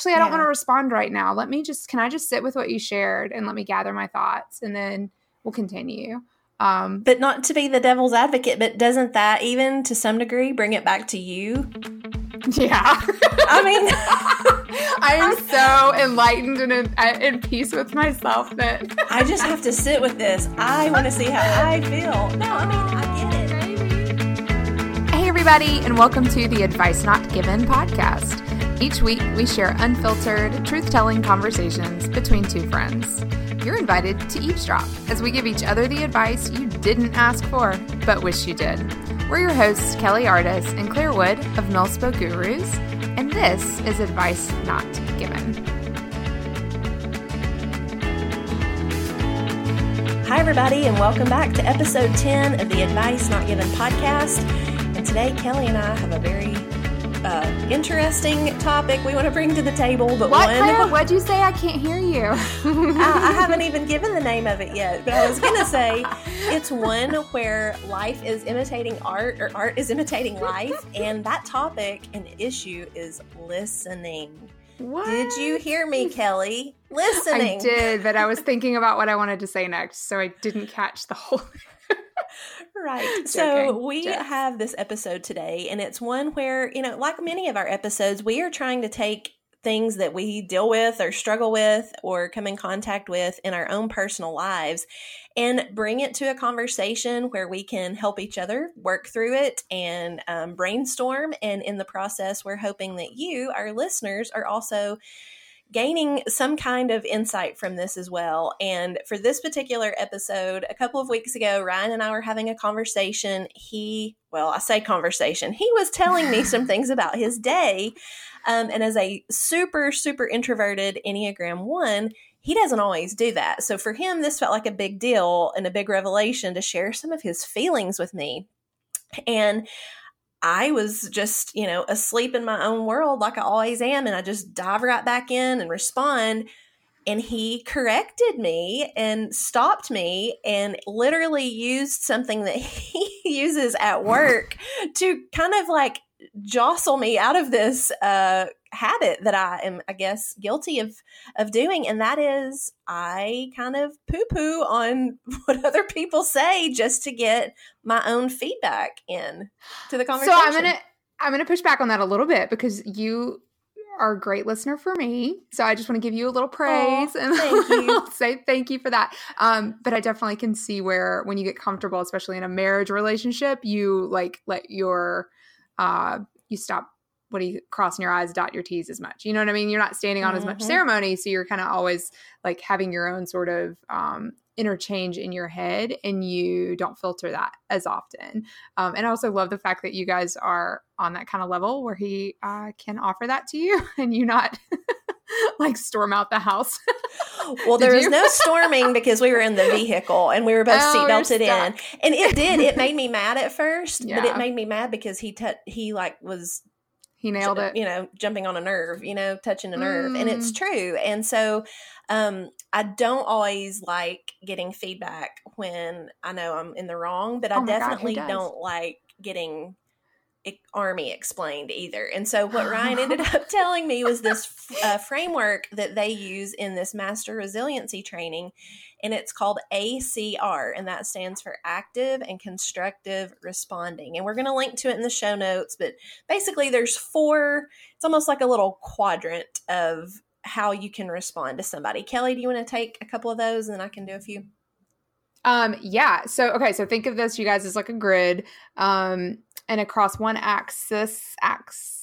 actually, I don't Yeah. want to respond right now. Let me just, can I just sit with what you shared and let me gather my thoughts and then we'll continue. Um, But not to be the devil's advocate, but doesn't that even to some degree bring it back to you? yeah. I mean, I am so enlightened and in, uh, in peace with myself that I just have to sit with this. I want to see how I feel. No, I mean, I get it. Hey, everybody, and welcome to the Advice Not Given podcast. Each week, we share unfiltered, truth telling conversations between two friends. You're invited to eavesdrop as we give each other the advice you didn't ask for, but wish you did. We're your hosts, Kelly Artis and Claire Wood of Millspo Gurus, and this is Advice Not Given. Hi, everybody, and welcome back to episode 10 of the Advice Not Given podcast. And today, Kelly and I have a very uh, interesting topic we want to bring to the table. But What, one, Claire? What'd you say? I can't hear you. I, I haven't even given the name of it yet, but I was going to say it's one where life is imitating art or art is imitating life. And that topic and issue is listening. What? Did you hear me, Kelly? Listening. I did, but I was thinking about what I wanted to say next, so I didn't catch the whole. Right. So we have this episode today, and it's one where, you know, like many of our episodes, we are trying to take things that we deal with or struggle with or come in contact with in our own personal lives and bring it to a conversation where we can help each other work through it and um, brainstorm. And in the process, we're hoping that you, our listeners, are also gaining some kind of insight from this as well. And for this particular episode, a couple of weeks ago, Ryan and I were having a conversation. He, well, I say conversation, he was telling me some things about his day. Um, and as a super, super introverted Enneagram 1, he doesn't always do that. So for him, this felt like a big deal and a big revelation to share some of his feelings with me. And I was just, you know, asleep in my own world like I always am. And I just dive right back in and respond. And he corrected me and stopped me and literally used something that he uses at work to kind of like jostle me out of this uh, habit that I am, I guess, guilty of of doing, and that is I kind of poo poo on what other people say just to get my own feedback in to the conversation. So. I'm gonna I'm gonna push back on that a little bit because you are a great listener for me. So I just want to give you a little praise and thank you. say thank you for that. Um, but I definitely can see where when you get comfortable, especially in a marriage relationship, you like let your uh you stop what do you crossing your eyes, dot your T's as much. You know what I mean? You're not standing on as much Mhm. ceremony, so you're kind of always like having your own sort of um interchange in your head and you don't filter that as often. Um, and I also love the fact that you guys are on that kind of level where he uh, can offer that to you and you not like storm out the house. well, Did there was no storming because we were in the vehicle and we were both Oh, seatbelted in, and it did. It made me mad at first, but it made me mad because he t- he like was he nailed it. you know jumping on a nerve you know touching a nerve and Mm. it's true and so um i don't always like getting feedback when i know i'm in the wrong but i Oh God, definitely does? don't like getting army explained either and so what ryan ended up telling me was this uh, framework that they use in this master resiliency training and it's called ACR, and that stands for active and constructive responding. And we're going to link to it in the show notes, but basically, there's four, it's almost like a little quadrant of how you can respond to somebody. Kelly, do you want to take a couple of those and then I can do a few? Um, yeah. So okay, so think of this, you guys, as like a grid. Um, and across one axis, axis,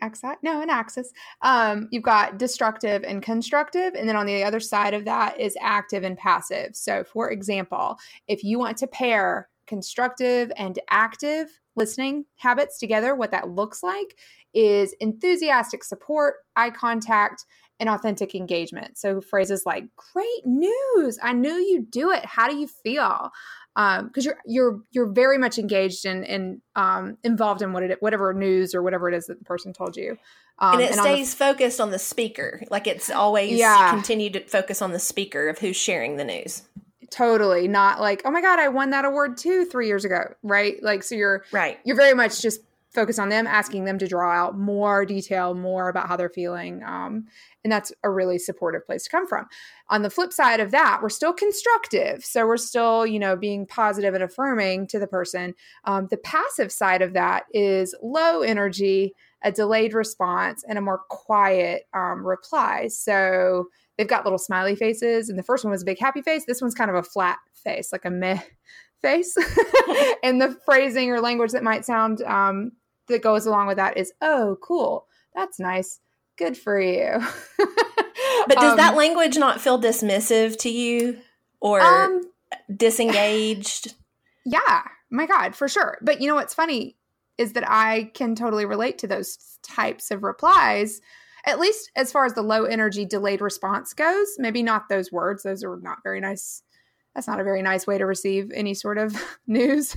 axis, no, an axis. Um, you've got destructive and constructive, and then on the other side of that is active and passive. So, for example, if you want to pair constructive and active listening habits together, what that looks like is enthusiastic support, eye contact, and authentic engagement. So phrases like "Great news! I knew you'd do it. How do you feel?" Because you're you're you're very much engaged and in um, involved in what it whatever news or whatever it is that the person told you. Um, and it on the- stays focused on the speaker. Like it's always Yeah. continue to focus on the speaker of who's sharing the news. totally not like, "Oh my god, I won that award too three years ago." Right? Like, so you're Right. you're very much just focus on them, asking them to draw out more detail, more about how they're feeling. Um, and that's a really supportive place to come from. On the flip side of that, we're still constructive. So we're still, you know, being positive and affirming to the person. Um, the passive side of that is low energy, a delayed response, and a more quiet um, reply. So they've got little smiley faces. And the first one was a big happy face. This one's kind of a flat face, like a meh face. and the phrasing or language that might sound um, that goes along with that is, oh, cool. That's nice. Good for you. but does um, that language not feel dismissive to you or um, disengaged? Yeah. My God, for sure. But you know what's funny is that I can totally relate to those types of replies at least as far as the low energy delayed response goes maybe not those words those are not very nice that's not a very nice way to receive any sort of news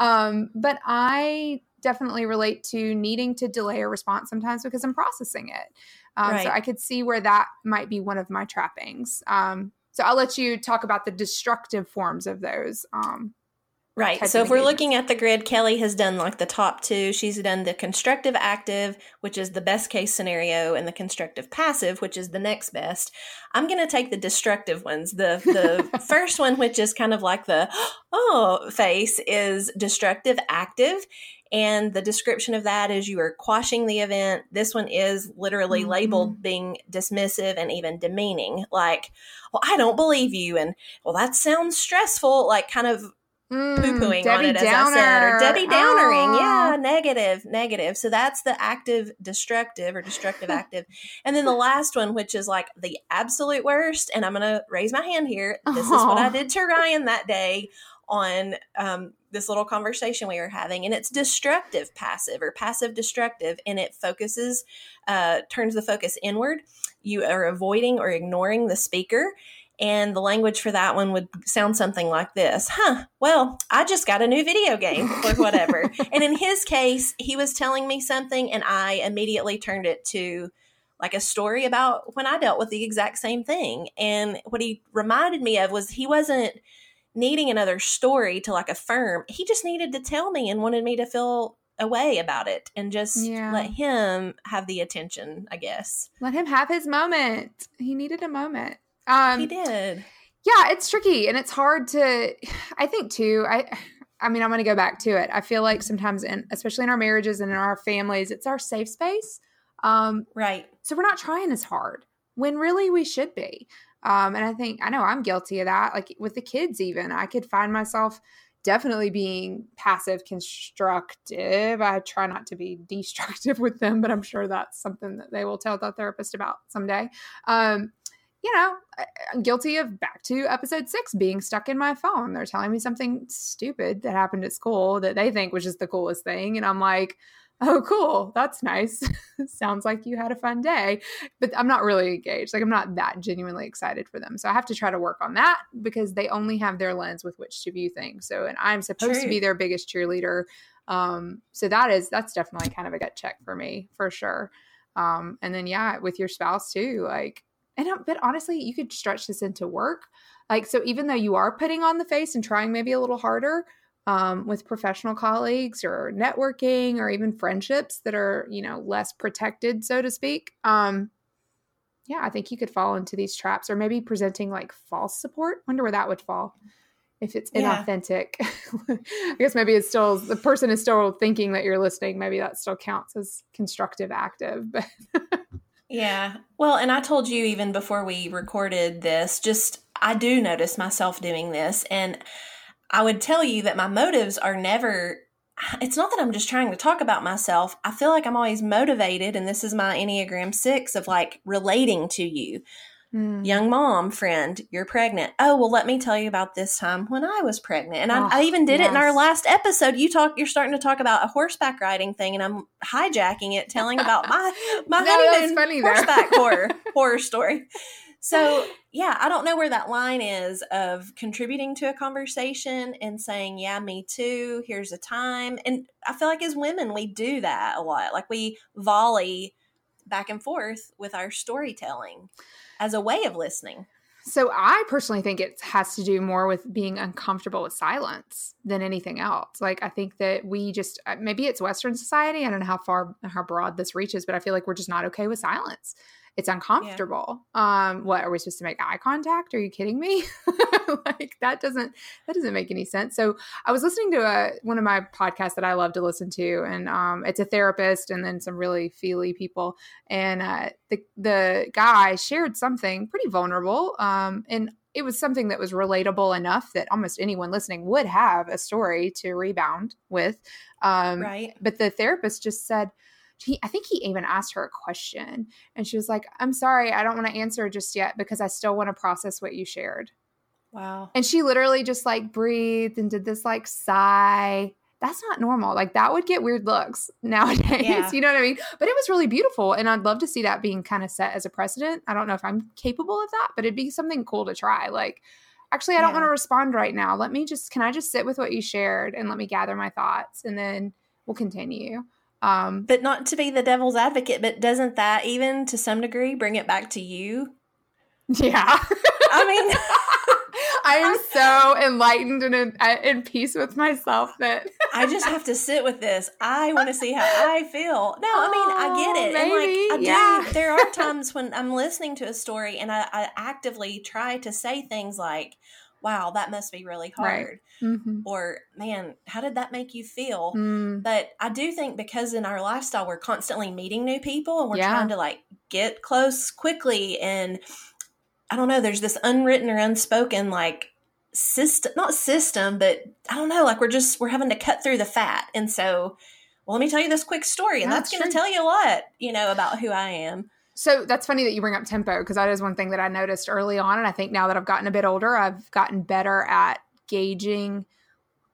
um, but i definitely relate to needing to delay a response sometimes because I'm processing it. Um, right. So I could see where that might be one of my trappings. Um, so I'll let you talk about the destructive forms of those. Um, right. So if we're looking at the grid, Kelly has done like the top two. She's done the constructive active, which is the best case scenario, and the constructive passive, which is the next best. I'm going to take the destructive ones. The the first one, which is kind of like the oh face, is destructive active, and the description of that is you are quashing the event. This one is literally mm-hmm. labeled being dismissive and even demeaning. Like, well, I don't believe you. And, well, that sounds stressful. Like, kind of Mm, poo-pooing on it, as Downer. I said, or Debbie Downering. Yeah, negative, negative. So that's the active destructive or destructive active. And then the last one, which is like the absolute worst, and I'm going to raise my hand here. This is what I did to Ryan that day on um, this little conversation we were having, and it's destructive passive or passive destructive, and it focuses, uh, turns the focus inward. You are avoiding or ignoring the speaker. And the language for that one would sound something like this Huh, well, I just got a new video game or whatever. and in his case, he was telling me something, and I immediately turned it to like a story about when I dealt with the exact same thing. And what he reminded me of was he wasn't needing another story to like affirm. He just needed to tell me and wanted me to feel a way about it and just yeah. let him have the attention, I guess. Let him have his moment. He needed a moment. Um He did. Yeah, it's tricky and it's hard to I think too. I I mean, I'm going to go back to it. I feel like sometimes in especially in our marriages and in our families, it's our safe space. Um right. So we're not trying as hard when really we should be. Um, and I think I know I'm guilty of that. Like with the kids, even I could find myself definitely being passive constructive. I try not to be destructive with them, but I'm sure that's something that they will tell the therapist about someday. Um, you know, I'm guilty of back to episode six being stuck in my phone. They're telling me something stupid that happened at school that they think was just the coolest thing. And I'm like, oh, cool. That's nice. Sounds like you had a fun day. But I'm not really engaged. Like, I'm not that genuinely excited for them. So I have to try to work on that because they only have their lens with which to view things. So, and I'm supposed True. to be their biggest cheerleader. Um, so that is, that's definitely kind of a gut check for me for sure. Um, and then, yeah, with your spouse too, like, and, but honestly, you could stretch this into work. Like, so even though you are putting on the face and trying maybe a little harder, um, with professional colleagues or networking or even friendships that are you know less protected so to speak um, yeah i think you could fall into these traps or maybe presenting like false support. Wonder where that would fall if it's inauthentic. Yeah. i guess maybe it's still the person is still thinking that you're listening. Maybe that still counts as constructive active but yeah. Well and i told you even before we recorded this just i do notice myself doing this and I would tell you that my motives are never it's not that I'm just trying to talk about myself. I feel like I'm always motivated, and this is my Enneagram six of like relating to you. Mm. Young mom, friend, you're pregnant. Oh, well, let me tell you about this time when I was pregnant. And oh, I, I, even did yes. it in our last episode. You talk, you're starting to talk about a horseback riding thing, and I'm hijacking it, telling about my my no, honeymoon funny, horseback horror horror story. So, yeah, I don't know where that line is of contributing to a conversation and saying, yeah, me too, here's a time. And I feel like as women, we do that a lot. Like we volley back and forth with our storytelling as a way of listening. So I personally think it has to do more with being uncomfortable with silence than anything else. Like I think that we just uh, maybe it's Western society. I don't know how far how broad this reaches, but I feel like we're just not okay with silence it's uncomfortable. Yeah. Um, what are we supposed to make eye contact? Are you kidding me? like that doesn't that doesn't make any sense. So I was listening to a one of my podcasts that I love to listen to, and um, it's a therapist and then some really feely people, and uh, the the guy shared something pretty vulnerable, um, and it was something that was relatable enough that almost anyone listening would have a story to rebound with. Um, right. But the therapist just said he, I think he even asked her a question and she was like, I'm sorry, I don't want to answer just yet because I still want to process what you shared. Wow. And she literally just like breathed and did this like sigh. That's not normal. Like that would get weird looks nowadays. Yeah. You know what I mean? But it was really beautiful. And I'd love to see that being kind of set as a precedent. I don't know if I'm capable of that, but it'd be something cool to try. Like, actually, I don't want to respond right now. Let me just, can I just sit with what you shared and let me gather my thoughts and then we'll continue. Um, but not to be the devil's advocate, but doesn't that even to some degree bring it back to you? Yeah. I mean, I am so enlightened and in, in peace with myself that I just have to sit with this. I want to see how I feel. No, I mean, I get it. Maybe, and like, I yeah. do. There are times when I'm listening to a story and I, I actively try to say things like, wow, that must be really hard. Right. Mm-hmm. Or, man, how did that make you feel? Mm. But I do think because in our lifestyle, we're constantly meeting new people and we're yeah. trying to like get close quickly. And I don't know, there's this unwritten or unspoken like system, not system, but I don't know, like we're just, we're having to cut through the fat. And so, well, let me tell you this quick story, and that's, that's going to tell you a lot, you know, about who I am. So that's funny that you bring up tempo because that is one thing that I noticed early on. And I think now that I've gotten a bit older, I've gotten better at gauging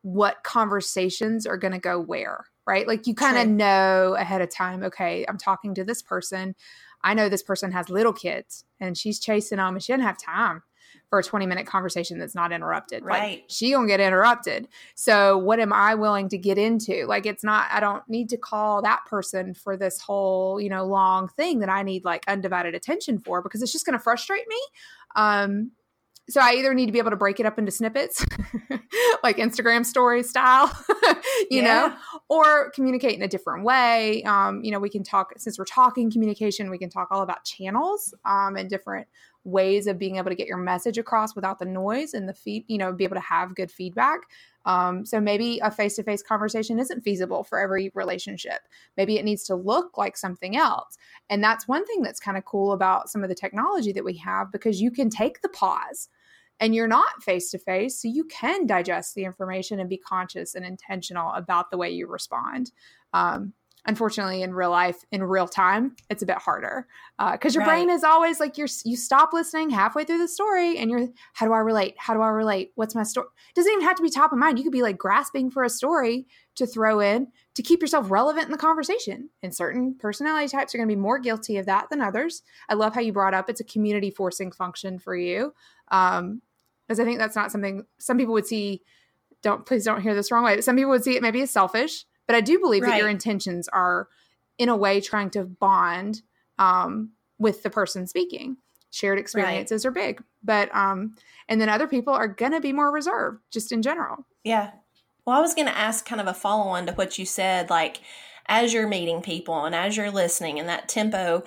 what conversations are going to go where, right? Like you kind of know ahead of time, okay, I'm talking to this person. I know this person has little kids and she's chasing them and she doesn't have time for a 20 minute conversation that's not interrupted. Right. Like she gonna get interrupted. So what am I willing to get into? Like it's not, I don't need to call that person for this whole, you know, long thing that I need like undivided attention for because it's just gonna frustrate me. Um, so I either need to be able to break it up into snippets, like Instagram story style, you yeah. know, or communicate in a different way. Um, you know, we can talk since we're talking communication, we can talk all about channels um, and different ways of being able to get your message across without the noise and the feed, you know, be able to have good feedback. Um, so maybe a face to face conversation isn't feasible for every relationship. Maybe it needs to look like something else. And that's one thing that's kind of cool about some of the technology that we have because you can take the pause and you're not face to face. So you can digest the information and be conscious and intentional about the way you respond. Um, unfortunately in real life in real time it's a bit harder because uh, your right. brain is always like you're you stop listening halfway through the story and you're how do i relate? How do i relate? What's my story doesn't even have to be top of mind. You could be like grasping for a story to throw in to keep yourself relevant in the conversation. And certain personality types are going to be more guilty of that than others. I love how you brought up it's a community forcing function for you um because i think that's not something some people would see don't please don't hear this wrong way but some people would see it maybe as selfish but I do believe right. that your intentions are, in a way, trying to bond um, with the person speaking. Shared experiences right. are big, but um, and then other people are going to be more reserved, just in general. Yeah. Well, I was going to ask kind of a follow on to what you said, like as you're meeting people and as you're listening and that tempo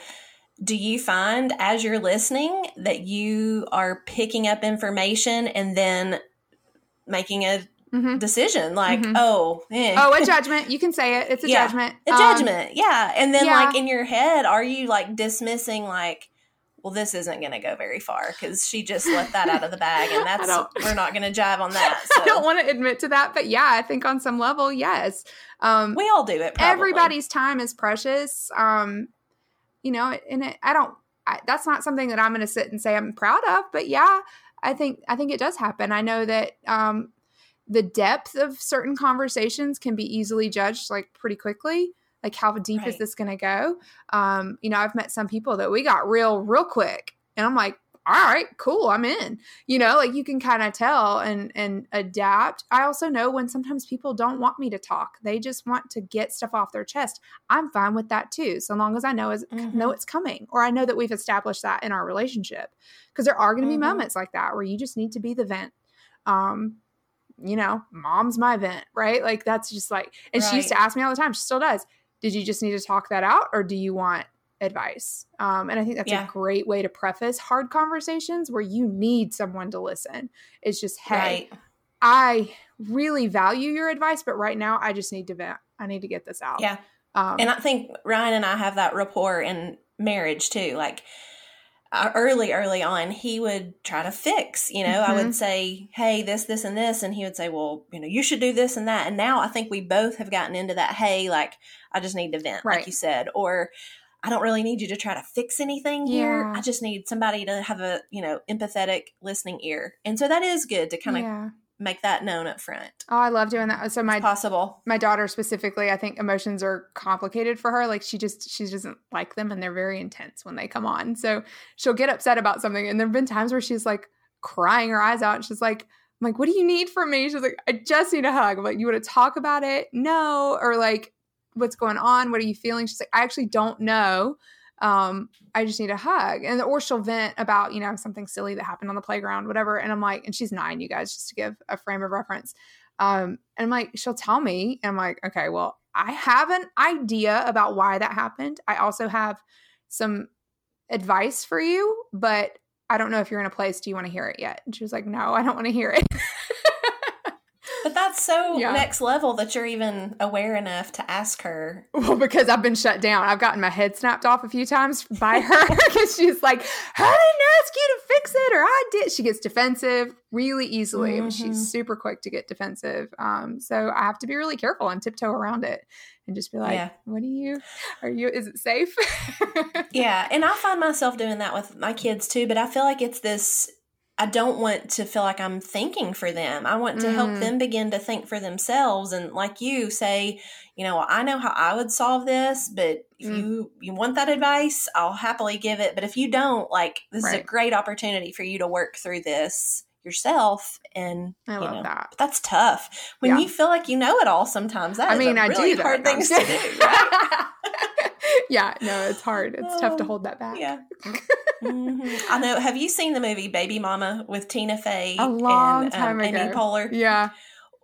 do you find as you're listening that you are picking up information and then making a mm-hmm. decision like mm-hmm. oh eh. oh a judgment you can say it it's a yeah. judgment a um, judgment yeah and then yeah. like in your head are you like dismissing like well this isn't going to go very far because she just let that out of the bag and that's we're not going to jive on that so. i don't want to admit to that but yeah i think on some level yes um, we all do it probably. everybody's time is precious um, you know and it, i don't I, that's not something that i'm going to sit and say i'm proud of but yeah I think I think it does happen. I know that um, the depth of certain conversations can be easily judged like pretty quickly like how deep right. is this going to go um you know i've met some people that we got real real quick and i'm like all right, cool, I'm in. You know, like you can kind of tell and and adapt. I also know when sometimes people don't want me to talk. They just want to get stuff off their chest. I'm fine with that too, so long as I know is mm-hmm. know it's coming or I know that we've established that in our relationship. Because there are going to be mm-hmm. moments like that where you just need to be the vent. Um, you know, mom's my vent, right? Like that's just like, and right. she used to ask me all the time. She still does. Did you just need to talk that out, or do you want advice. Um, and I think that's yeah. a great way to preface hard conversations where you need someone to listen. It's just, hey, right. I really value your advice, but right now I just need to vent. I need to get this out. Yeah. Um, and I think Ryan and I have that rapport in marriage too. Like, early early on he would try to fix you know mm-hmm. i would mm-hmm. say hey this this and this and he would say well you know you should do this and that and now i think we both have gotten into that hey like i just need to vent right. like you said or I don't really need you to try to fix anything here. Yeah. I just need somebody to have a, you know, empathetic listening ear. And so that is good to kind of yeah. Make that known up front. Oh, I love doing that. So my it's possible. My daughter specifically, I think emotions are complicated for her. Like she just she doesn't like them and they're very intense when they come on. So she'll get upset about something and there've been times where she's like crying her eyes out and she's like I'm like, what do you need from me? She's like, I just need a hug. I'm like, you want to talk about it? No. Or like, what's going on? What are you feeling? She's like, I actually don't know. Um, I just need a hug. And or she'll vent about, you know, something silly that happened on the playground, whatever. And I'm like, and she's nine, you guys, just to give a frame of reference. Um, and I'm like, she'll tell me, and I'm like, okay, well, I have an idea about why that happened. I also have some advice for you, but I don't know if you're in a place, do you want to hear it yet? And she was like, no, I don't want to hear it. That's so yeah. next level that you're even aware enough to ask her. Well, because I've been shut down. I've gotten my head snapped off a few times by her because she's like, I didn't ask you to fix it, or I did. She gets defensive really easily. Mm-hmm. She's super quick to get defensive. Um, so I have to be really careful and tiptoe around it and just be like, yeah. what do you, are you, is it safe? yeah. And I find myself doing that with my kids too, but I feel like it's this I don't want to feel like I'm thinking for them. I want to mm. help them begin to think for themselves and like you say, you know, I know how I would solve this, but if mm. you you want that advice, I'll happily give it, but if you don't, like this right. is a great opportunity for you to work through this yourself and I love know, that. That's tough. When yeah. you feel like you know it all sometimes that I mean, I really do hard things to do, right? yeah, no, it's hard. It's tough to hold that back. Yeah. mm-hmm. I know. Have you seen the movie Baby Mama with Tina Fey a long and um, time um, ago. Amy Poehler? Yeah.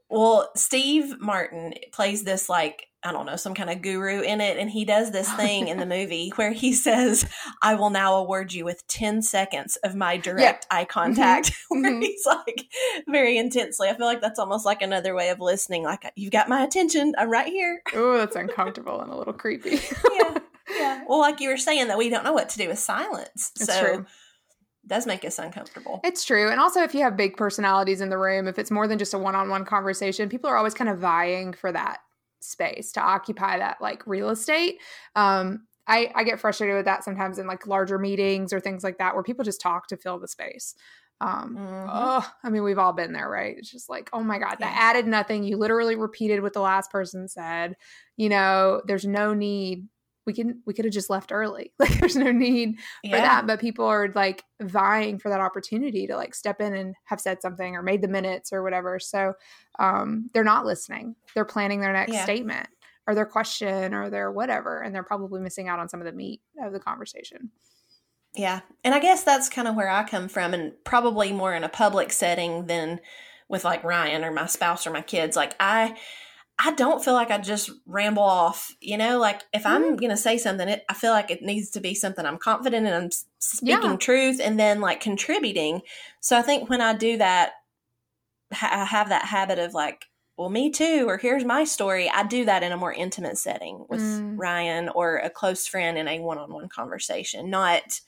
Well, Steve Martin plays this like I don't know, some kind of guru in it. And he does this thing in the movie where he says, I will now award you with 10 seconds of my direct eye mm-hmm. contact. Mm-hmm. where he's like very intensely. I feel like that's almost like another way of listening. Like, you've got my attention. I'm right here. Oh, that's uncomfortable and a little creepy. yeah. Yeah. Well, like you were saying, that we don't know what to do with silence. It's so true does make us uncomfortable. It's true. And also if you have big personalities in the room, if it's more than just a one-on-one conversation, people are always kind of vying for that space to occupy that like real estate. Um, I, I get frustrated with that sometimes in like larger meetings or things like that where people just talk to fill the space. Um, mm-hmm. oh, I mean, we've all been there, right? It's just like, oh my God, that added nothing. You literally repeated what the last person said. You know, there's no need we can we could have just left early. Like there's no need for that but people are like vying for that opportunity to like step in and have said something or made the minutes or whatever. So um they're not listening. They're planning their next yeah. statement or their question or their whatever and they're probably missing out on some of the meat of the conversation. Yeah. And i guess that's kind of where i come from and probably more in a public setting than with like ryan or my spouse or my kids. Like i I don't feel like I just ramble off. You know, like if I'm mm-hmm. going to say something, it, I feel like it needs to be something I'm confident and I'm speaking yeah. truth and then like contributing. So I think when I do that, I have that habit of like, well, me too, or here's my story. I do that in a more intimate setting with mm. Ryan or a close friend in a one on one conversation, not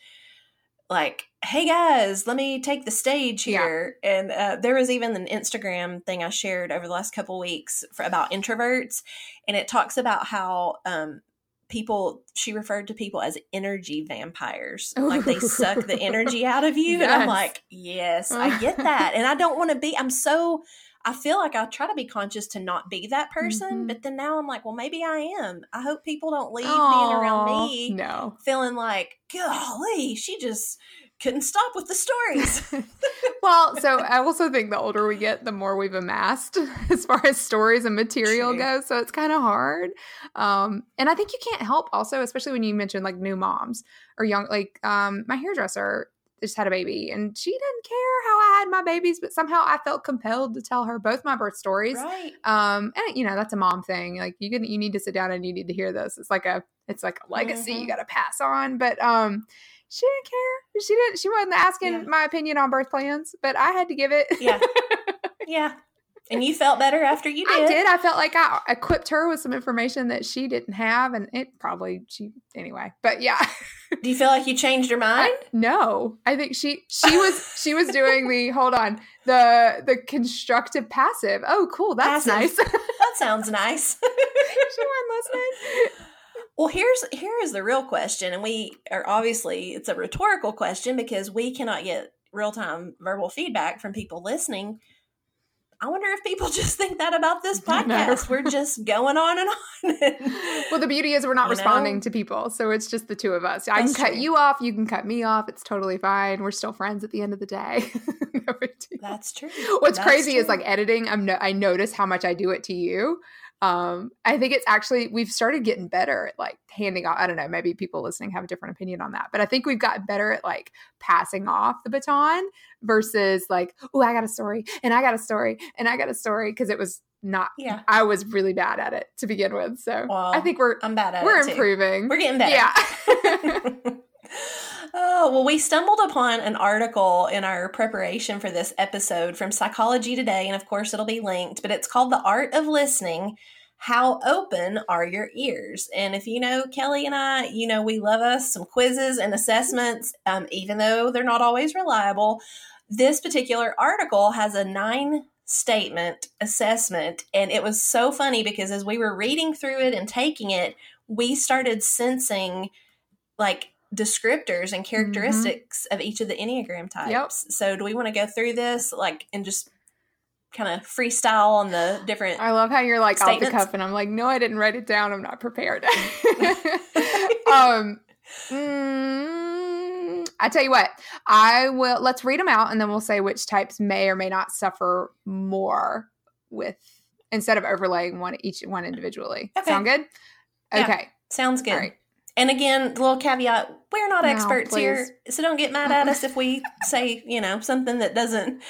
like, hey guys, let me take the stage here. Yeah. And uh, there was even an Instagram thing I shared over the last couple weeks for, about introverts, and it talks about how um, people she referred to people as energy vampires like they suck the energy out of you yes. and i'm like yes i get that and i don't want to be i'm so I feel like I try to be conscious to not be that person, Mhm. but then now I'm like, well, maybe I am. I hope people don't leave being around me No. feeling like, golly, she just couldn't stop with the stories. well, so I also think the older we get, the more we've amassed as far as stories and material True. goes. So it's kind of hard. Um, and I think you can't help also, especially when you mention like new moms or young, like um, my hairdresser just had a baby and she didn't care how I had my babies, but somehow I felt compelled to tell her both my birth stories. right. Um, and you know, that's a mom thing. Like you can, you need to sit down and you need to hear this. It's like a, it's like a legacy you Mhm. got to pass on. But, um, she didn't care. She didn't, she wasn't asking Yeah. my opinion on birth plans, but I had to give it. Yeah. Yeah. And you felt better after you did. I did. I felt like I equipped her with some information that she didn't have, and it probably she anyway. But yeah, Do you feel like you changed your mind? I- no, I think she she was she was doing the hold on the the constructive passive. Oh, cool, that's Passive. nice. that sounds nice. she wasn't listening. Well, here's here is the real question, and we are obviously it's a rhetorical question because we cannot get real time verbal feedback from people listening. I wonder if people just think that about this podcast. We're just going on and on. Well, the beauty is we're not responding know? to people, so it's just the two of us. I That's can cut true. you off, you can cut me off. It's totally fine. We're still friends at the end of the day. no. That's true. What's That's crazy is like editing. I'm no, I notice how much I do it to you. Um, I think it's actually we've started getting better at like handing off. I don't know. Maybe people listening have a different opinion on that, but I think we've gotten better at like passing off the baton versus like, oh, I got a story and I got a story and I got a story because it was not. Yeah. I was really bad at it to begin with. So Well, I think we're I'm bad at we're it too. improving. We're getting better. Yeah. oh, well, we stumbled upon an article in our preparation for this episode from Psychology Today, and of course, it'll be linked, but it's called The Art of Listening How Open Are Your Ears? And if you know Kelly and I, you know we love us some quizzes and assessments, um, even though they're not always reliable. This particular article has a nine statement assessment, and it was so funny because as we were reading through it and taking it, we started sensing like descriptors and characteristics of each of the enneagram types. So, do we want to go through this like and just kind of freestyle on the different? I love how you're like off the cuff, and I'm like, no, I didn't write it down. I'm not prepared. um, mm, I tell you what, I will. Let's read them out, and then we'll say which types may or may not suffer more with instead of overlaying one each one individually. Okay. Sound good? Yeah. Okay. Sounds good. All right. And again, the little caveat: we're not No, experts here, so don't get mad at us if we say you know something that doesn't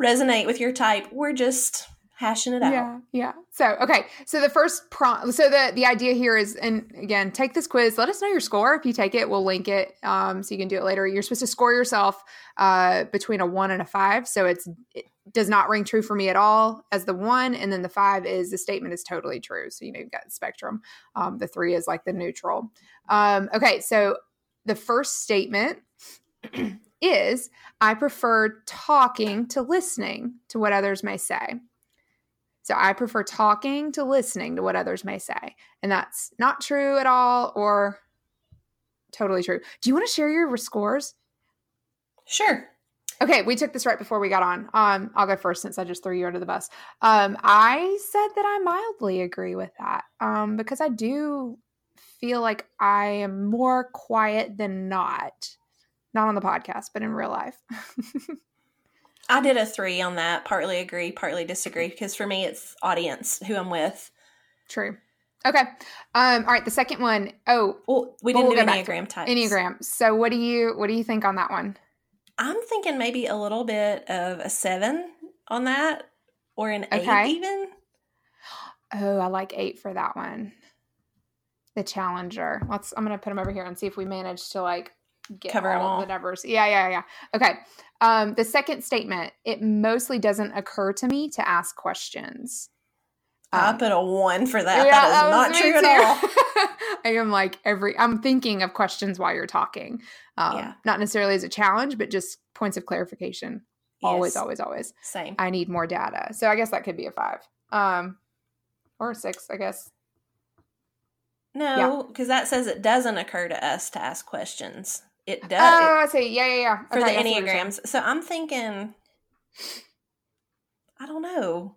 resonate with your type. We're just hashing it out. Yeah, yeah. So okay, so the first prompt. So the the idea here is, and again, take this quiz. Let us know your score. If you take it, we'll link it, um, so you can do it later. You're supposed to score yourself uh, between a one and a five. So it's it does not ring true for me at all as the one, and then the five is the statement is totally true. So you know you've got the spectrum. Um, the three is like the neutral. Um, okay, so the first statement is I prefer talking to listening to what others may say. So I prefer talking to listening to what others may say. And that's not true at all or totally true. Do you want to share your scores? Sure. Okay, we took this right before we got on. Um, I'll go first since I just threw you under the bus. Um, I said that I mildly agree with that. Um, because I do feel like I am more quiet than not. Not on the podcast, but in real life. I did a three on that. Partly agree, partly disagree. Because for me, it's audience who I'm with. True. Okay. Um, all right, the second one. Oh, Well, we didn't we'll do go back to enneagram types. Enneagram. So what do you what do you think on that one? I'm thinking maybe a little bit of a seven on that, or an Okay. eight even. Oh, I like eight for that one. The challenger. Let's. I'm gonna put them over here and see if we manage to like get Cover all, all. the numbers. Yeah, yeah, yeah. Okay. Um, the second statement. It mostly doesn't occur to me to ask questions. I Um, put a one for that. yeah, that is that not true at all. I am like every. I'm thinking of questions while you're talking. Um, Yeah. Not necessarily as a challenge, but just points of clarification. Always, Yes, always, always. Same. I need more data. So I guess that could be a five. Um, or a six, I guess. No, because that says it doesn't occur to us to ask questions. It does Oh, I see. Yeah, yeah, yeah. for Okay, the I see what you're saying. enneagrams. So I'm thinking, I don't know.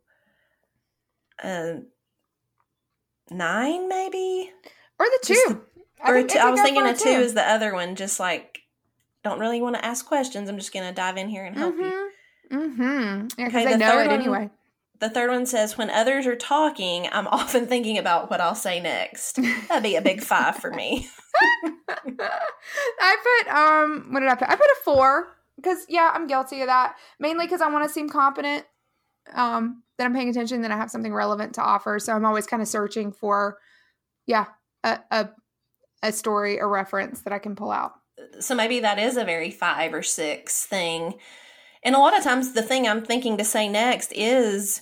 Uh, nine, maybe. Or the two. Or think two, I was thinking a two is the other one. Just like don't really want to ask questions. I'm just gonna dive in here and help you. Mm-hmm. Mm-hmm. Yeah, Okay, the know third it one- anyway. The third one says, "When others are talking, I'm often thinking about what I'll say next." That'd be a big five for me. I put um what did I put? I put a four because yeah, I'm guilty of that. Mainly because I want to seem competent. Um, that I'm paying attention, that I have something relevant to offer. So I'm always kind of searching for, yeah, a a, a story, a reference that I can pull out. so maybe that is a very five or six thing. And a lot of times, the thing I'm thinking to say next is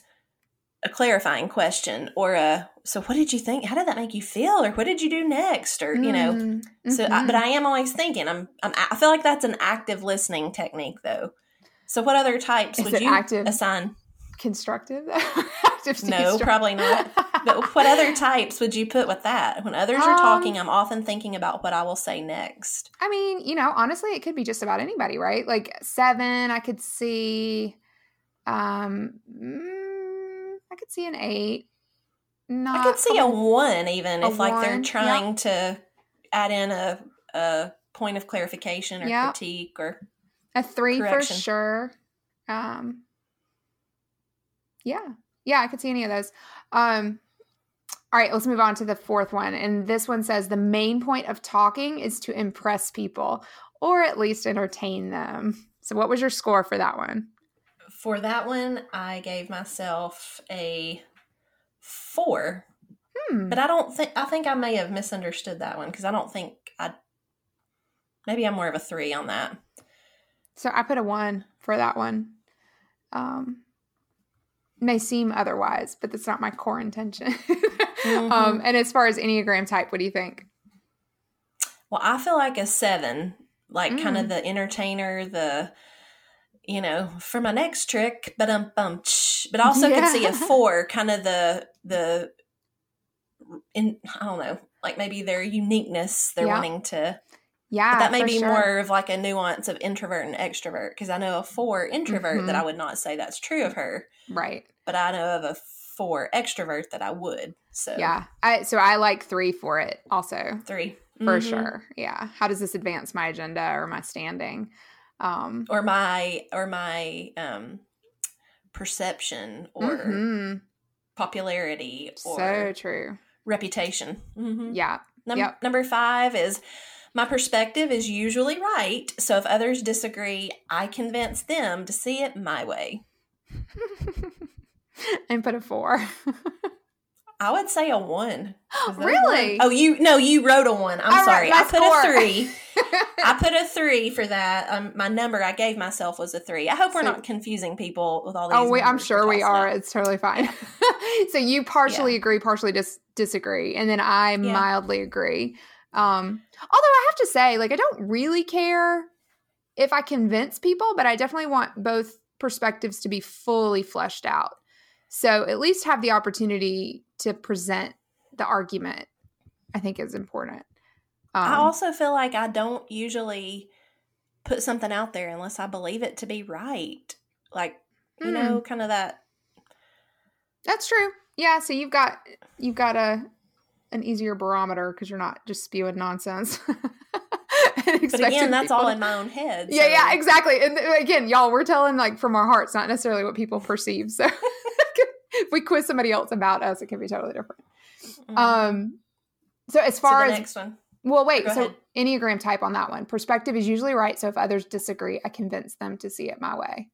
a clarifying question or a so what did you think how did that make you feel or what did you do next or you know Mm, so I, but i am always thinking i'm, I'm i feel like that's an active listening technique though so what other types Is would you active? assign constructive, active, no probably not but what other types would you put with that when others are Um, talking i'm often thinking about what i will say next I mean, you know, honestly, it could be just about anybody, right? Like seven, I could see. Um, mm, I could see an eight. Not I could see a one even a if like they're trying to add in a a point of clarification or critique or a three correction. for sure. Um, yeah, yeah, I could see any of those. Um, all right, let's move on to the fourth one, and this one says the main point of talking is to impress people or at least entertain them. So, what was your score for that one? for that one I gave myself a four. Hmm. But I don't think I think I may have misunderstood that one because I don't think I maybe I'm more of a three on that. So I put a one for that one. Um, may seem otherwise, but that's not my core intention. Mm-hmm. um, and as far as Enneagram type, what do you think? Well, I feel like a seven, like kind Mm. of the entertainer, the you know, for my next trick, but um bum, but I also could see a four, kind of the the in I don't know, like maybe their uniqueness they're Yeah. wanting to. Yeah, But that may be sure. more of like a nuance of introvert and extrovert because I know a four introvert that Mhm. I would not say that's true of her, right. but I know of a four extrovert that I would. So Yeah, I so I like three for it also three for Mhm. sure. Yeah, how does this advance my agenda or my standing? Um, or my or my um perception or mhm. popularity or so true. reputation. Mhm. Yeah, Num- Yep. Number five is my perspective is usually right. So if others disagree, I convince them to see it my way. and put a four. I would say a one. That a really? one? Oh, you no, you wrote a one. I'm I sorry. I put a three. I put a three for that. Um, my number I gave myself was a three. I hope we're not confusing people with all these. Oh, wait, I'm sure we out. It's totally fine. so you partially agree, partially dis- disagree, and then I Yeah. mildly agree. Um, although I have to say, like, I don't really care if I convince people, but I definitely want both perspectives to be fully fleshed out. So at least have the opportunity to present the argument. I think is important. Um, I also feel like I don't usually put something out there unless I believe it to be right. Like, you Hmm. know, kind of that. That's true. Yeah, so you've got you've got a an easier barometer because you're not just spewing nonsense. But again, that's all in my own head. Yeah, so- yeah, exactly. And again, y'all, we're telling like from our hearts, not necessarily what people perceive. So if we quiz somebody else about us, it can be totally different. Mhm. Um, so as So far the as next one, well, wait. Go so ahead. enneagram type on that one. Perspective is usually right. So if others disagree, I convince them to see it my way.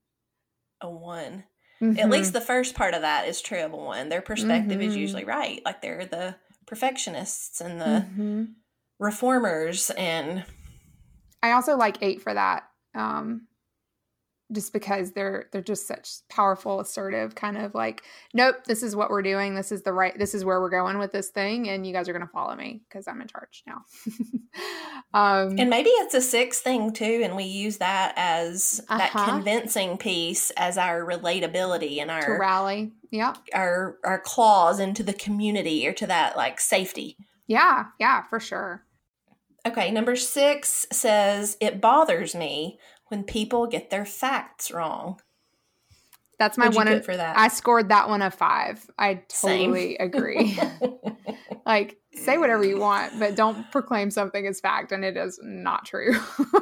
a one. Mhm. At least the first part of that is true of a one. Their perspective is Mhm. usually right. Like they're the perfectionists and the Mhm. reformers and I also like eight for that. Um, just because they're they're just such powerful, assertive, kind of like, nope, this is what we're doing. This is the right. This is where we're going with this thing, and you guys are going to follow me because I'm in charge now. um, and maybe it's a six thing too, and we use that as that Uh-huh. convincing piece as our relatability and to our rally, yeah, our our claws into the community or to that like safety. yeah, yeah, for sure. Okay, number six says it bothers me when people get their facts wrong. That's my What'd one. for that? I scored that one a five. I Same. totally agree. like, say whatever you want, but don't proclaim something as fact, and it is not true.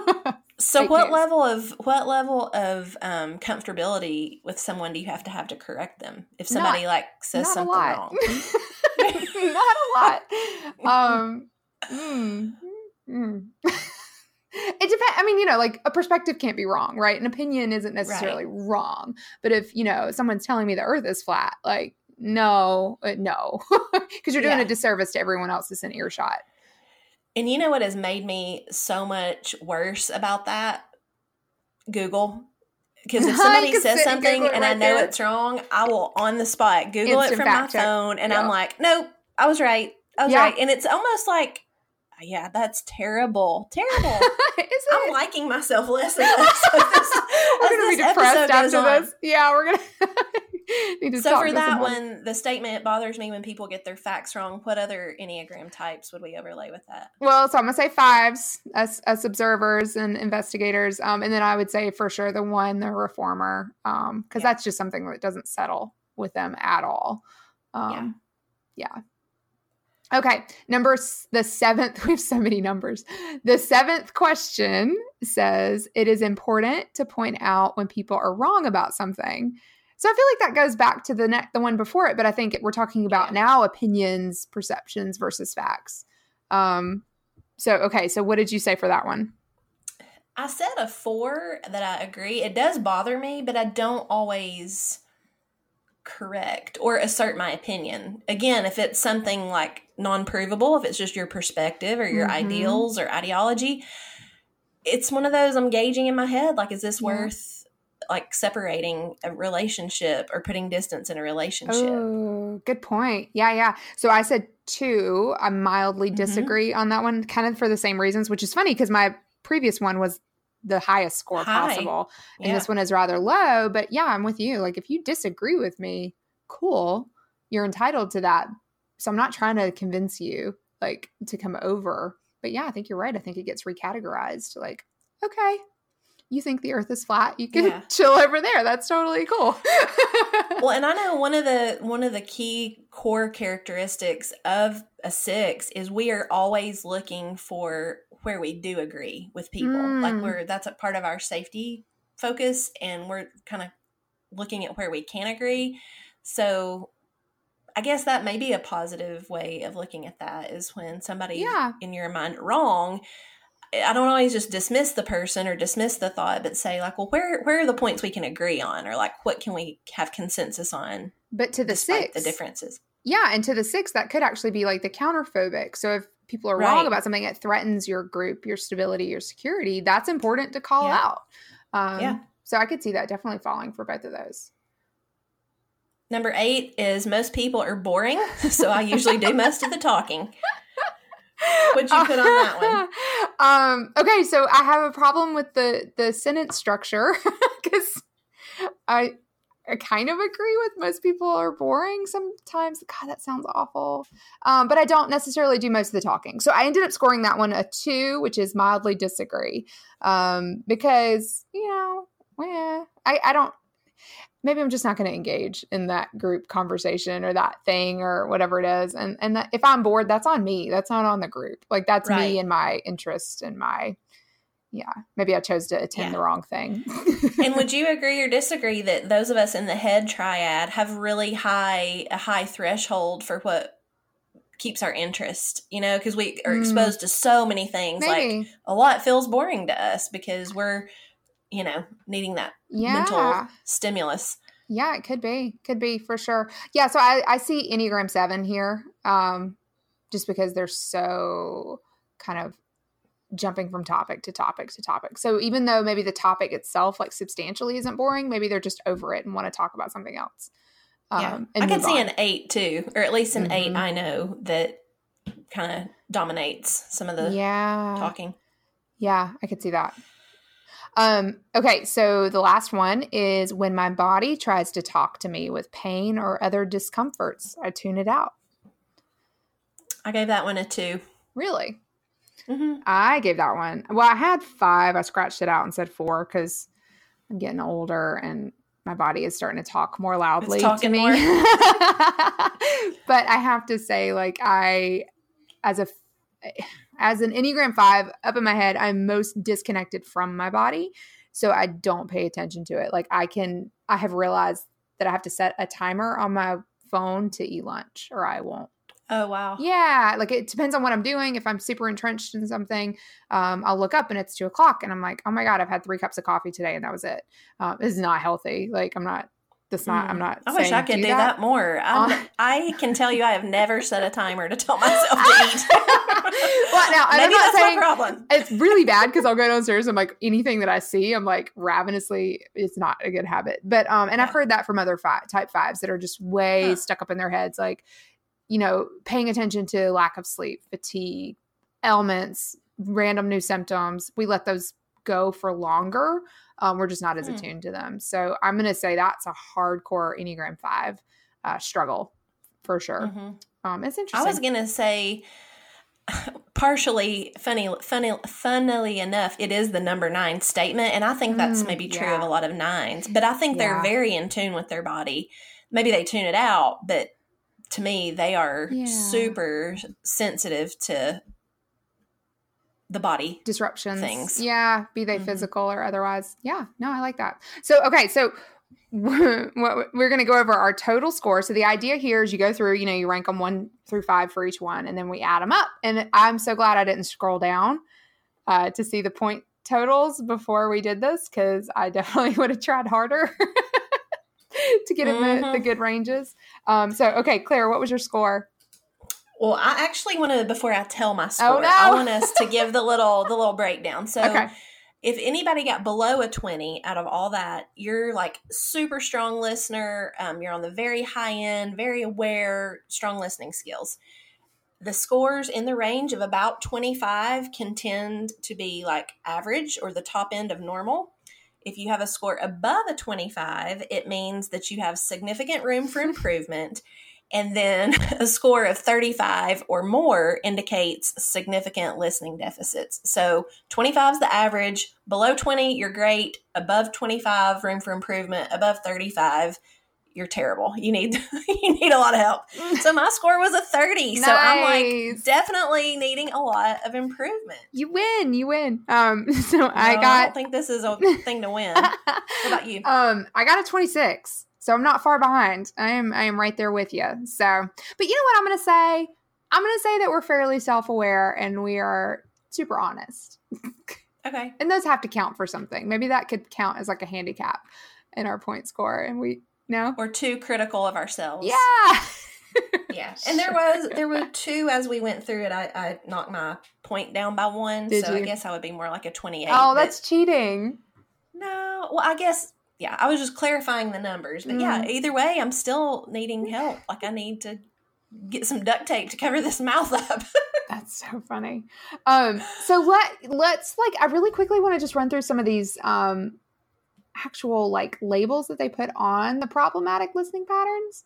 so what news. level of what level of um, comfortability with someone do you have to have to correct them if somebody like says something wrong? not a lot. Um, mm, mm. It depends. I mean, you know, like a perspective can't be wrong, right? An opinion isn't necessarily wrong. But if, you know, someone's telling me the earth is flat, like, no, uh, no, because you're doing Yeah. a disservice to everyone else that's in earshot. And you know what has made me so much worse about that? Google. Because if somebody says and something and I know there. it's wrong, I will on the spot Google it from my check. phone and Yeah. I'm like, nope, I was right. I was Yeah. right. And it's almost like, yeah, that's terrible. Terrible. is I'm liking myself less and less. this, we're gonna be depressed after on. this. Yeah, we're gonna need to So talk for to that someone. one, the statement bothers me when people get their facts wrong. What other Enneagram types would we overlay with that? Well, so I'm gonna say fives, as, us observers and investigators, um, and then I would say for sure the one, the reformer, um, because Yeah. that's just something that doesn't settle with them at all. Um, yeah. Okay, number the seventh. We have so many numbers. The seventh question says it is important to point out when people are wrong about something. So I feel like that goes back to the ne- the one before it, but I think we're talking about Yeah. now opinions, perceptions versus facts. Um, so okay, so what did you say for that one? I said a four that I agree. It does bother me, but I don't always correct or assert my opinion. Again, if it's something like non provable, if it's just your perspective or your Mhm. ideals or ideology, it's one of those I'm gauging in my head. Like, is this Yeah. worth like separating a relationship or putting distance in a relationship? Oh, good point. Yeah, yeah. So I said two. I mildly Mhm. disagree on that one, kind of for the same reasons, which is funny because my previous one was the highest score High. possible. And Yeah. this one is rather low. But yeah, I'm with you. Like if you disagree with me, cool. You're entitled to that. So I'm not trying to convince you like to come over. But yeah, I think you're right. I think it gets recategorized. Like, okay. You think the earth is flat? You can Yeah. chill over there. That's totally cool. well and i know one of the one of the key core characteristics of a six is we are always looking for where we do agree with people like Mm. we're that's a part of our safety focus and we're kind of looking at where we can agree so i guess that may be a positive way of looking at that is when somebody Yeah. in your mind wrong I don't always just dismiss the person or dismiss the thought, but say like, well, where where are the points we can agree on, or like, what can we have consensus on, but to the six, the differences? Yeah, and to the six, that could actually be like the counterphobic. So if people are wrong about something that threatens your group, your stability, your security, that's important to call Yeah. out. Um, Yeah. So I could see that definitely falling for both of those. Number eight is most people are boring, so I usually do most of the talking. What'd you put on that one? um, okay, so I have a problem with the the sentence structure because I I kind of agree with most people are boring sometimes. God, that sounds awful. Um, but I don't necessarily do most of the talking. So I ended up scoring that one a two, which is mildly disagree. Um, because, you know, eh, I, I don't maybe I'm just not going to engage in that group conversation or that thing or whatever it is. And and that, if I'm bored, that's on me. That's not on the group. Like that's Right. me and my interest and my yeah. Maybe I chose to attend Yeah. the wrong thing. and would you agree or disagree that those of us in the head triad have really high a high threshold for what keeps our interest? You know, because we are Mm. exposed to so many things. Like a lot feels boring to us because we're, you know, needing that yeah. mental stimulus. Yeah, it could be. Could be for sure. Yeah, so I, I see Enneagram 7 here um, just because they're so kind of jumping from topic to topic to topic. So even though maybe the topic itself, like substantially, isn't boring, maybe they're just over it and want to talk about something else. yeah, Um, and I can see on. an eight too, or at least an eight. Mhm. I know that kind of dominates some of the yeah. talking. Yeah, I could see that. Um, okay, so the last one is when my body tries to talk to me with pain or other discomforts, I tune it out. I gave that one a two. Really? hmm I gave that one. Well, I had five. I scratched it out and said four because I'm getting older and my body is starting to talk more loudly It's to me. more. but I have to say, like I, as a as an Enneagram five, up in my head, I'm most disconnected from my body, so I don't pay attention to it. Like I can, I have realized that I have to set a timer on my phone to eat lunch, or I won't. Oh wow. Yeah, like it depends on what I'm doing. If I'm super entrenched in something, um, I'll look up and it's two o'clock, and I'm like, oh my god, I've had three cups of coffee today, and that was it. Um, is not healthy. Like I'm not. That's not. I'm Mm. not. I wish I could do that. that, more. I'm, Uh, I can tell you, I have never set a timer to tell myself to eat. well, now I'm not that's saying my problem. it's really bad because I'll go downstairs and like anything that I see, I'm like ravenously. It's not a good habit, but um, and I've heard that from other five, type fives that are just way Huh. stuck up in their heads, like you know, paying attention to lack of sleep, fatigue, ailments, random new symptoms. We let those go for longer. Um, we're just not as Hmm. attuned to them. So I'm going to say that's a hardcore Enneagram five uh, struggle for sure. Mhm. Um, it's interesting. I was gonna say, partially funny, funny, funnily enough, it is the number nine statement, and I think that's Mm, maybe true yeah. of a lot of nines. But I think they're very in tune with their body. Maybe they tune it out, but to me, they are Yeah. super sensitive to the body. disruptions things. yeah be they Mhm. physical or otherwise yeah no i like that so okay so what we're going to go over our total score so the idea here is you go through you know you rank them one through five for each one and then we add them up and i'm so glad i didn't scroll down uh, to see the point totals before we did this because i definitely would have tried harder to get in the, the Mhm. good ranges um, so okay claire what was your score Well, I actually want to before I tell my score, Oh, no. I want us to give the little the little breakdown. So okay if anybody got below a 20 out of all that, you're like super strong listener. Um, you're on the very high end, very aware, strong listening skills. The scores in the range of about 25 can tend to be like average or the top end of normal. If you have a score above a 25, it means that you have significant room for improvement. And then a score of 35 or more indicates significant listening deficits. So 25 is the average. Below 20, you're great. Above 25, room for improvement. Above 35, you're terrible. You need you need a lot of help. So my score was a 30. So I'm like definitely needing a lot of improvement. you win you win um so i No, I got don't think this is a thing to win. What about you? Um, I got a 26, so I'm not far behind. I am I am right there with you. So, but you know what I'm going to say? I'm going to say that we're fairly self-aware and we are super honest. Okay. And those have to count for something. Maybe that could count as like a handicap in our point score and we no. We're too critical of ourselves. Yeah. Yeah. And there was there were two as we went through it. I, I knocked my point down by one. Did so I guess I would be more like a twenty eight. oh, that's cheating. no. Well, I guess yeah, I was just clarifying the numbers. But yeah, Mm. either way, I'm still needing help. Like I need to get some duct tape to cover this mouth up. That's so funny. Um, so let let's like I really quickly want to just run through some of these um actual like labels that they put on the problematic listening patterns.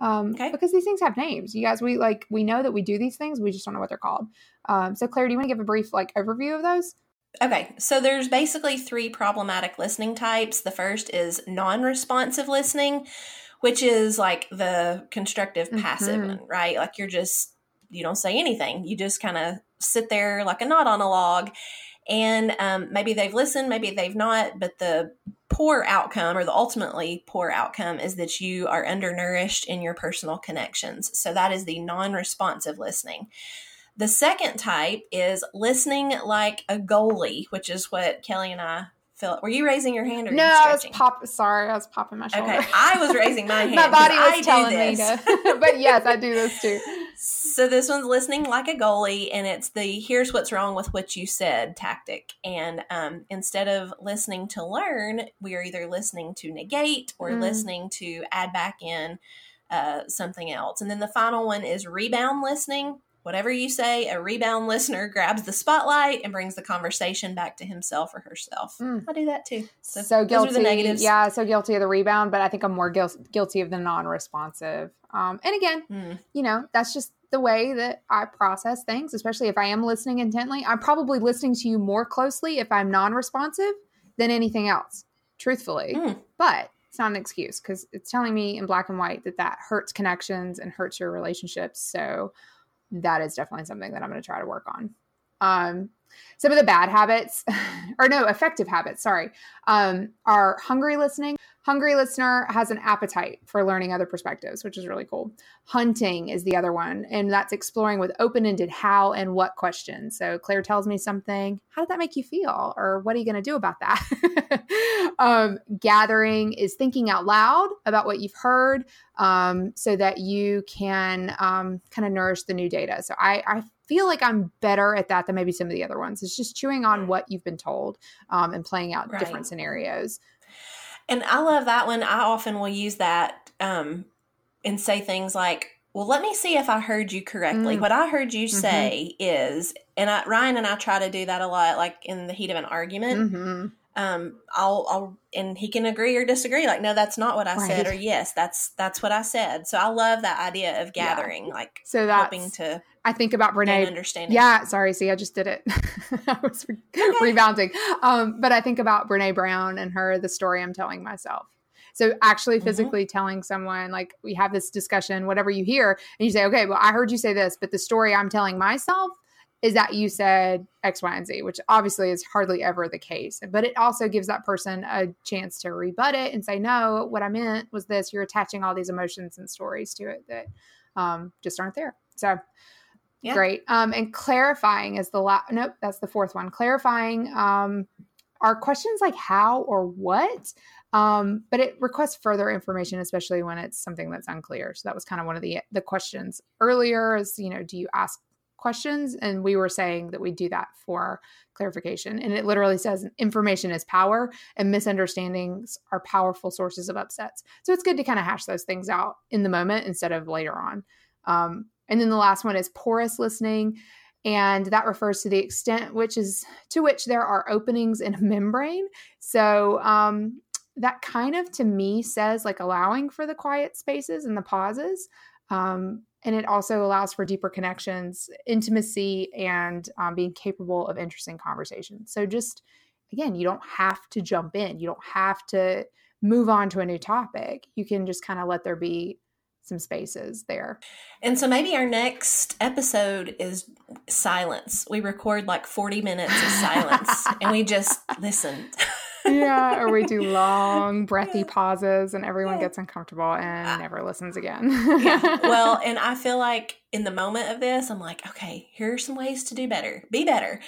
Um, Okay. because these things have names. You guys, we like we know that we do these things, we just don't know what they're called. Um, so Claire, do you want to give a brief like overview of those? Okay, so there's basically three problematic listening types. The first is non responsive listening, which is like the constructive passive Mhm. one, right? Like you're just, you don't say anything. You just kind of sit there like a knot on a log. And um, maybe they've listened, maybe they've not, but the poor outcome or the ultimately poor outcome is that you are undernourished in your personal connections. So that is the non responsive listening. The second type is listening like a goalie, which is what Kelly and I felt. Were you raising your hand or No, I was pop. Sorry, I was popping my shoulder. Okay, I was raising my hand. my body was do telling me to. but yes, I do this too. So this one's listening like a goalie, and it's the "here's what's wrong with what you said" tactic. And um, instead of listening to learn, we are either listening to negate or Mm. listening to add back in uh, something else. And then the final one is rebound listening. Whatever you say, a rebound listener grabs the spotlight and brings the conversation back to himself or herself. Mm. I do that too. So, those guilty. the negatives. Yeah, so guilty of the rebound, but I think I'm more guil- guilty of the non-responsive. Um, and again, Mm. you know, that's just the way that I process things, especially if I am listening intently. I'm probably listening to you more closely if I'm non responsive than anything else, truthfully. Mm. But it's not an excuse because it's telling me in black and white that that hurts connections and hurts your relationships. So that is definitely something that I'm going to try to work on. Um, some of the bad habits, or no, effective habits, sorry, um, are hungry listening. Hungry listener has an appetite for learning other perspectives, which is really cool. Hunting is the other one, and that's exploring with open ended how and what questions. So Claire tells me something. How did that make you feel? Or what are you going to do about that? um, gathering is thinking out loud about what you've heard um, so that you can um, kind of nourish the new data. So I, I feel like I'm better at that than maybe some of the other ones. It's just chewing on what you've been told um, and playing out right. different scenarios. And I love that one. I often will use that um, and say things like, well, let me see if I heard you correctly. Mm. What I heard you mm-hmm. say is, and I, Ryan and I try to do that a lot, like in the heat of an argument. Mm-hmm um i'll i'll and he can agree or disagree like no that's not what i right. said or yes that's that's what i said so i love that idea of gathering yeah. like so that's helping to i think about brene understanding yeah sorry see i just did it i was okay. rebounding um but i think about brene brown and her the story i'm telling myself so actually mm-hmm. physically mm-hmm. telling someone like we have this discussion whatever you hear and you say okay well i heard you say this but the story i'm telling myself is that you said X, Y, and Z, which obviously is hardly ever the case. But it also gives that person a chance to rebut it and say, no, what I meant was this. You're attaching all these emotions and stories to it that um, just aren't there. So yeah. great. Um, and clarifying is the last, nope, that's the fourth one. Clarifying um, are questions like how or what. Um, but it requests further information, especially when it's something that's unclear. So that was kind of one of the the questions earlier. Is you know, do you ask questions and we were saying that we do that for clarification and it literally says information is power and misunderstandings are powerful sources of upsets so it's good to kind of hash those things out in the moment instead of later on um, and then the last one is porous listening and that refers to the extent which is to which there are openings in a membrane so um, that kind of to me says like allowing for the quiet spaces and the pauses um, and it also allows for deeper connections, intimacy, and um, being capable of interesting conversations. So, just again, you don't have to jump in, you don't have to move on to a new topic. You can just kind of let there be some spaces there. And so maybe our next episode is silence. We record like 40 minutes of silence and we just listen. yeah, or we do long, breathy yeah. pauses and everyone yeah. gets uncomfortable and uh, never listens again. yeah. Well, and I feel like in the moment of this, I'm like, okay, here are some ways to do better, be better.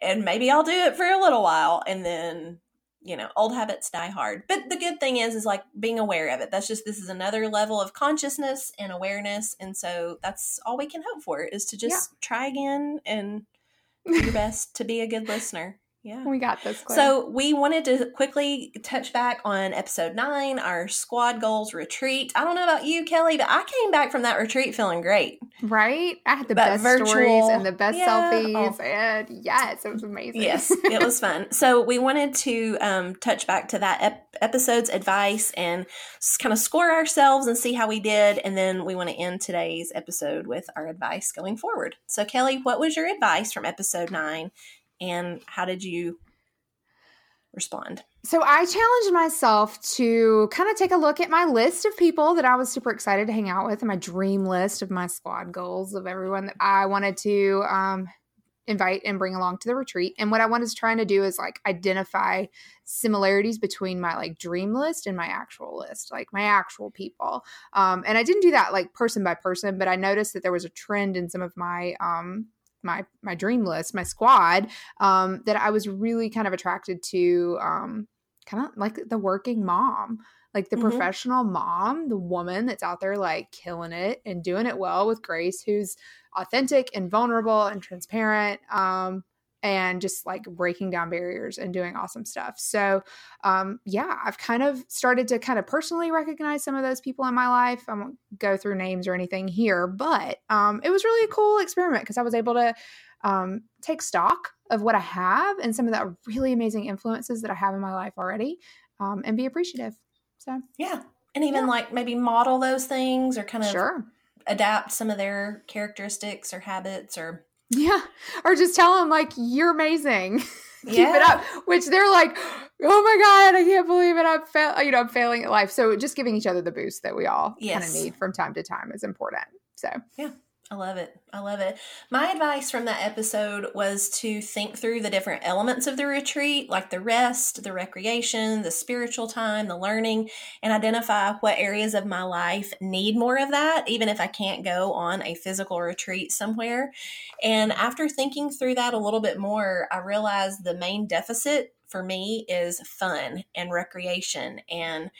And maybe I'll do it for a little while and then you know old habits die hard but the good thing is is like being aware of it that's just this is another level of consciousness and awareness and so that's all we can hope for is to just yeah. try again and do your best to be a good listener yeah. We got this. Claire. So we wanted to quickly touch back on episode nine, our squad goals retreat. I don't know about you, Kelly, but I came back from that retreat feeling great. Right? I had the but best virtual, stories and the best yeah, selfies. Oh. And yes, it was amazing. Yes, it was fun. So we wanted to um, touch back to that ep- episode's advice and kind of score ourselves and see how we did. And then we want to end today's episode with our advice going forward. So, Kelly, what was your advice from episode nine? and how did you respond? So I challenged myself to kind of take a look at my list of people that I was super excited to hang out with, and my dream list of my squad goals of everyone that I wanted to um, invite and bring along to the retreat. And what I was trying to do is like identify similarities between my like dream list and my actual list, like my actual people. Um, and I didn't do that like person by person, but I noticed that there was a trend in some of my um, my my dream list, my squad, um, that I was really kind of attracted to, um, kind of like the working mom, like the mm-hmm. professional mom, the woman that's out there like killing it and doing it well with grace, who's authentic and vulnerable and transparent. Um, and just like breaking down barriers and doing awesome stuff. So, um, yeah, I've kind of started to kind of personally recognize some of those people in my life. I won't go through names or anything here, but um, it was really a cool experiment because I was able to um, take stock of what I have and some of the really amazing influences that I have in my life already um, and be appreciative. So, yeah. And even yeah. like maybe model those things or kind of sure. adapt some of their characteristics or habits or yeah. Or just tell them, like, you're amazing. keep it up. Which they're like, oh my god, I can't believe it. I'm fail, you know, I'm failing at life. So just giving each other the boost that we all Yes. kind of need from time to time is important. So I love it. I love it. My advice from that episode was to think through the different elements of the retreat, like the rest, the recreation, the spiritual time, the learning, and identify what areas of my life need more of that, even if I can't go on a physical retreat somewhere. And after thinking through that a little bit more, I realized the main deficit for me is fun and recreation and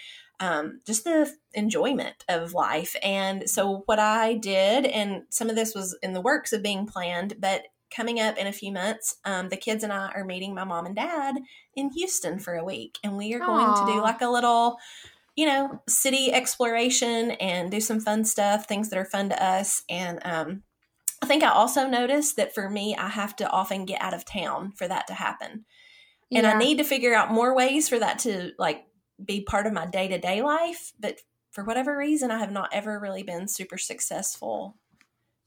um, just the enjoyment of life. And so, what I did, and some of this was in the works of being planned, but coming up in a few months, um, the kids and I are meeting my mom and dad in Houston for a week. And we are going to do like a little, you know, city exploration and do some fun stuff, things that are fun to us. And um, I think I also noticed that for me, I have to often get out of town for that to happen and I need to figure out more ways for that to like be part of my day to day life. But for whatever reason, I have not ever really been super successful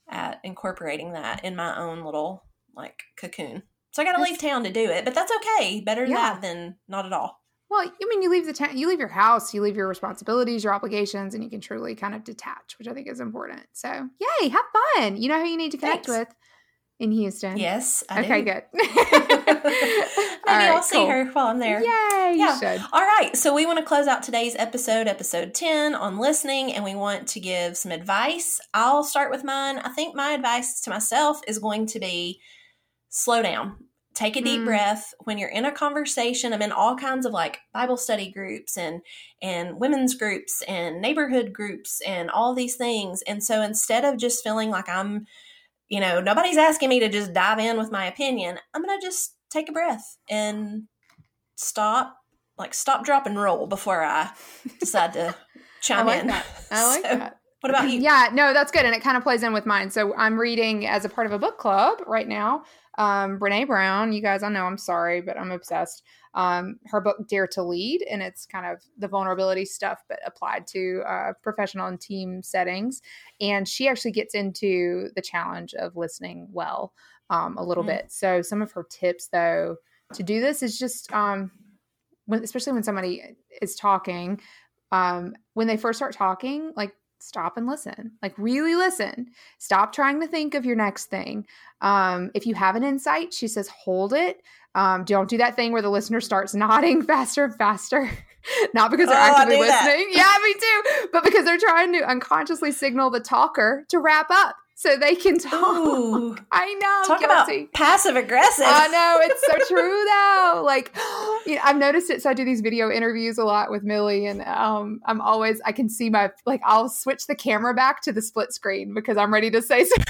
at incorporating that in my own little like cocoon. So I got to leave town to do it, but that's okay. Better Yeah. that than not at all. Well, I mean, you leave the town, you leave your house, you leave your responsibilities, your obligations, and you can truly kind of detach, which I think is important. So, yay, have fun. You know who you need to connect Thanks. with in Houston. Yes. I Okay, do. good. Maybe right, I'll see cool. her while I'm there. Yay, Yeah. you should. All right, so we want to close out today's episode, episode 10, on listening, and we want to give some advice. I'll start with mine. I think my advice to myself is going to be slow down. Take a deep Mm. breath. When you're in a conversation, I'm in all kinds of like Bible study groups and and women's groups and neighborhood groups and all these things. And so instead of just feeling like I'm, you know, nobody's asking me to just dive in with my opinion, I'm going to just take a breath and stop like stop drop and roll before i decide to I chime like in that. I like So, that. what about you Yeah, no, that's good. And it kind of plays in with mine. So I'm reading as a part of a book club right now. Um, Brene Brown, you guys, I know I'm sorry, but I'm obsessed. Um, her book Dare to Lead, and it's kind of the vulnerability stuff, but applied to uh, professional and team settings. And she actually gets into the challenge of listening well um, a little Mm. bit. So some of her tips, though, to do this is just, um, when, especially when somebody is talking, um, when they first start talking, like stop and listen like really listen stop trying to think of your next thing um, if you have an insight she says hold it um, don't do that thing where the listener starts nodding faster and faster not because they're Oh, actively do that. listening yeah me too but because they're trying to unconsciously signal the talker to wrap up so they can talk Ooh, i know talk guilty. about passive aggressive I know it's so true though. Like, you know, I've noticed it. So I do these video interviews a lot with Millie, and um, I'm always I can see my like I'll switch the camera back to the split screen because I'm ready to say something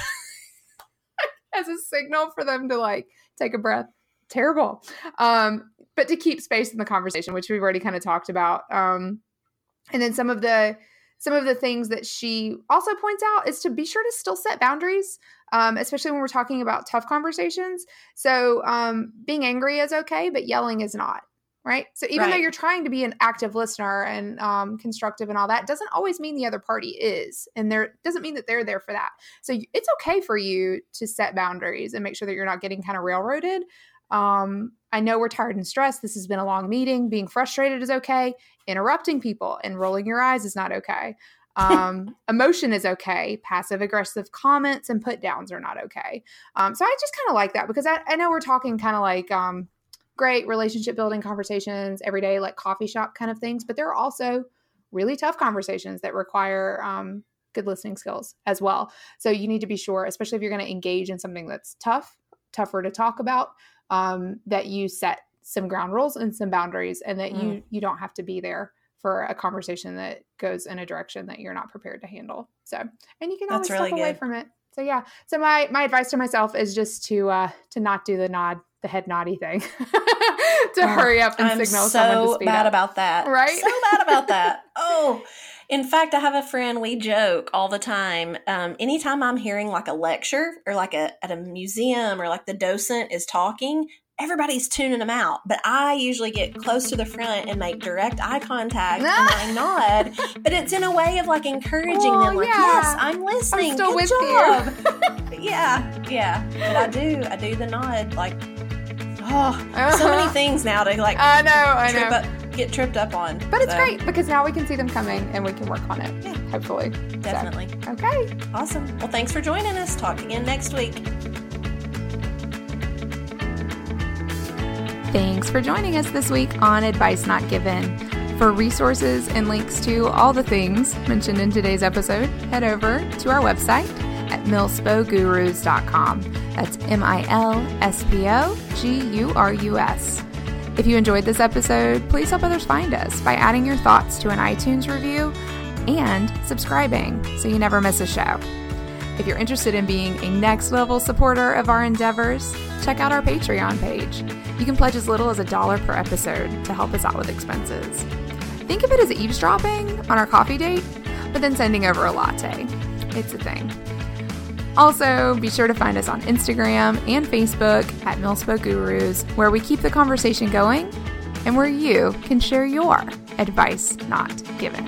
as a signal for them to like take a breath. Terrible. Um, but to keep space in the conversation, which we've already kind of talked about. Um, and then some of the some of the things that she also points out is to be sure to still set boundaries um, especially when we're talking about tough conversations so um, being angry is okay but yelling is not right so even though you're trying to be an active listener and um, constructive and all that doesn't always mean the other party is and there doesn't mean that they're there for that so it's okay for you to set boundaries and make sure that you're not getting kind of railroaded um, i know we're tired and stressed this has been a long meeting being frustrated is okay interrupting people and rolling your eyes is not okay um, emotion is okay. Passive aggressive comments and put downs are not okay. Um, so I just kind of like that because I, I know we're talking kind of like um, great relationship building conversations every day, like coffee shop kind of things, but there are also really tough conversations that require um, good listening skills as well. So you need to be sure, especially if you're going to engage in something that's tough, tougher to talk about, um, that you set some ground rules and some boundaries, and that you you don't have to be there for a conversation that goes in a direction that you're not prepared to handle. So, and you can always That's really step away from it. So yeah. So my my advice to myself is just to uh to not do the nod, the head naughty thing, to hurry up and i'm signal someone to so speed bad up. about that Right? so bad about that oh in fact i have a friend we joke all the time um, anytime i'm hearing like a lecture or like a at a museum or like the docent is talking everybody's tuning them out but i usually get close to the front and make direct eye contact and i nod but it's in a way of like encouraging them like yeah. yes i'm listening I'm still Good with job. yeah yeah but i do i do the nod like Oh, so many things now to like. I know, I trip know. Up, get tripped up on. But it's So, great because now we can see them coming and we can work on it. Yeah. Hopefully. So, Definitely. okay. Awesome. Well, thanks for joining us. Talk again next week. Thanks for joining us this week on Advice Not Given. For resources and links to all the things mentioned in today's episode, head over to our website at milspogurus.com. That's M I L S P O G U R U S. If you enjoyed this episode, please help others find us by adding your thoughts to an iTunes review and subscribing so you never miss a show. If you're interested in being a next level supporter of our endeavors, check out our Patreon page. You can pledge as little as a dollar per episode to help us out with expenses. Think of it as eavesdropping on our coffee date, but then sending over a latte. It's a thing. Also, be sure to find us on Instagram and Facebook at Milspo Gurus, where we keep the conversation going and where you can share your advice not given.